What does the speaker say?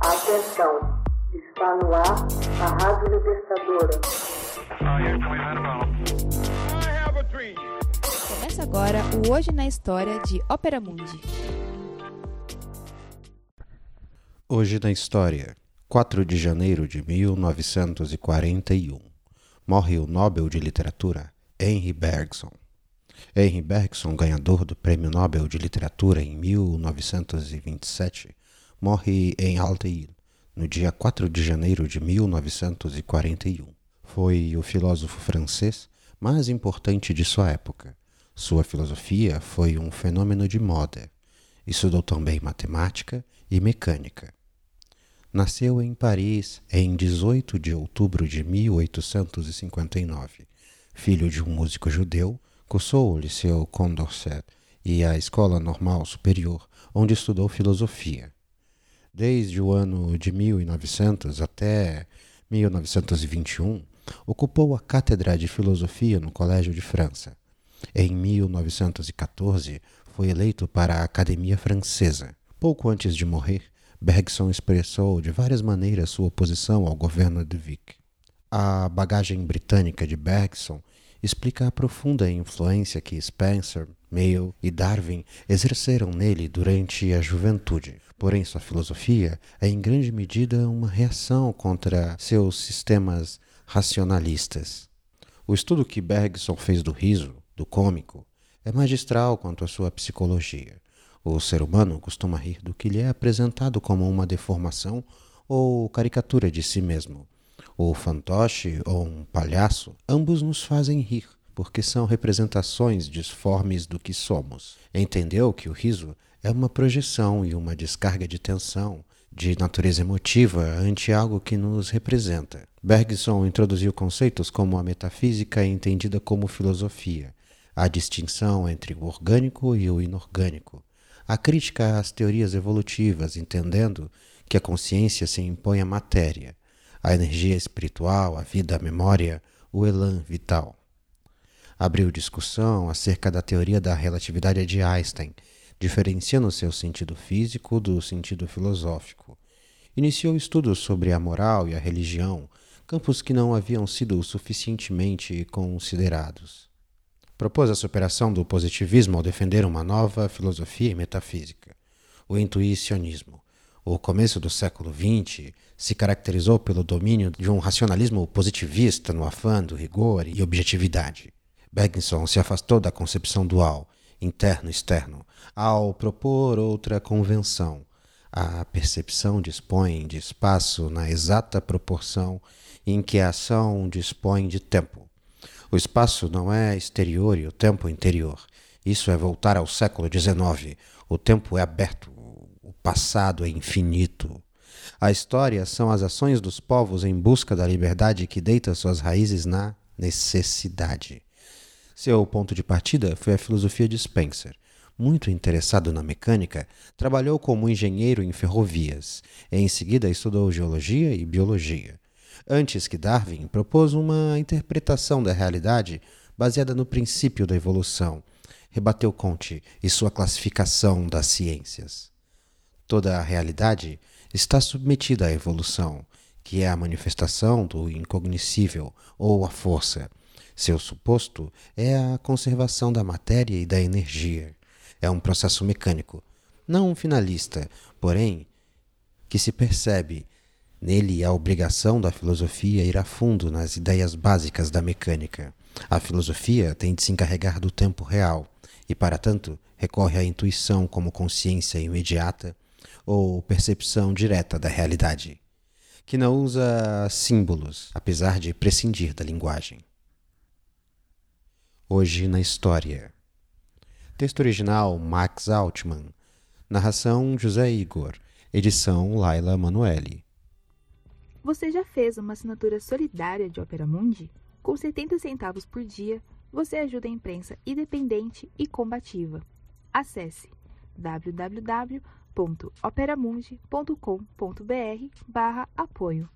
Atenção, está no ar a Rádio Libertadora. Começa agora o Hoje na História de Ópera Mundi. Hoje na História, 4 de janeiro de 1941, morre o Nobel de Literatura Henry Bergson. Henry Bergson, ganhador do Prêmio Nobel de Literatura em 1927, morre em Altair, no dia 4 de janeiro de 1941. Foi o filósofo francês mais importante de sua época. Sua filosofia foi um fenômeno de moda. Estudou também matemática e mecânica. Nasceu em Paris em 18 de outubro de 1859. Filho de um músico judeu, cursou o Liceu Condorcet e a Escola Normal Superior, onde estudou filosofia. Desde o ano de 1900 até 1921, ocupou a cátedra de filosofia no Colégio de França. Em 1914, foi eleito para a Academia Francesa. Pouco antes de morrer, Bergson expressou de várias maneiras sua oposição ao governo de Vic. A bagagem britânica de Bergson explica a profunda influência que Spencer, Mill e Darwin exerceram nele durante a juventude. Porém, sua filosofia é em grande medida uma reação contra seus sistemas racionalistas. O estudo que Bergson fez do riso, do cômico, é magistral quanto à sua psicologia. O ser humano costuma rir do que lhe é apresentado como uma deformação ou caricatura de si mesmo. O fantoche ou um palhaço, ambos nos fazem rir, porque são representações disformes do que somos. Entendeu que o riso é uma projeção e uma descarga de tensão, de natureza emotiva, ante algo que nos representa. Bergson introduziu conceitos como a metafísica entendida como filosofia, a distinção entre o orgânico e o inorgânico, a crítica às teorias evolutivas, entendendo que a consciência se impõe à matéria, a energia espiritual, a vida, a memória, o elan vital. Abriu discussão acerca da teoria da relatividade de Einstein, diferenciando seu sentido físico do sentido filosófico. Iniciou estudos sobre a moral e a religião, campos que não haviam sido suficientemente considerados. Propôs a superação do positivismo ao defender uma nova filosofia e metafísica, o intuicionismo. O começo do século XX se caracterizou pelo domínio de um racionalismo positivista no afã do rigor e objetividade. Bergson se afastou da concepção dual, interno-externo, ao propor outra convenção. A percepção dispõe de espaço na exata proporção em que a ação dispõe de tempo. O espaço não é exterior e o tempo interior. Isso é voltar ao século XIX. O tempo é aberto, o passado é infinito. A história são as ações dos povos em busca da liberdade que deita suas raízes na necessidade. Seu ponto de partida foi a filosofia de Spencer. Muito interessado na mecânica, trabalhou como engenheiro em ferrovias. Em seguida, estudou geologia e biologia. Antes que Darwin, propôs uma interpretação da realidade baseada no princípio da evolução. Rebateu Comte e sua classificação das ciências. Toda a realidade está submetida à evolução, que é a manifestação do incognoscível ou a força. Seu suposto é a conservação da matéria e da energia. É um processo mecânico, não finalista, porém, que se percebe Nele, a obrigação da filosofia ir a fundo nas ideias básicas da mecânica. A filosofia tem de se encarregar do tempo real e, para tanto, recorre à intuição como consciência imediata ou percepção direta da realidade, que não usa símbolos, apesar de prescindir da linguagem. Hoje na História. Texto original Max Altman. Narração José Igor. Edição Laila Manuelle. Você já fez uma assinatura solidária de Opera Mundi? Com 70 centavos por dia, você ajuda a imprensa independente e combativa. Acesse www.operamundi.com.br/apoio.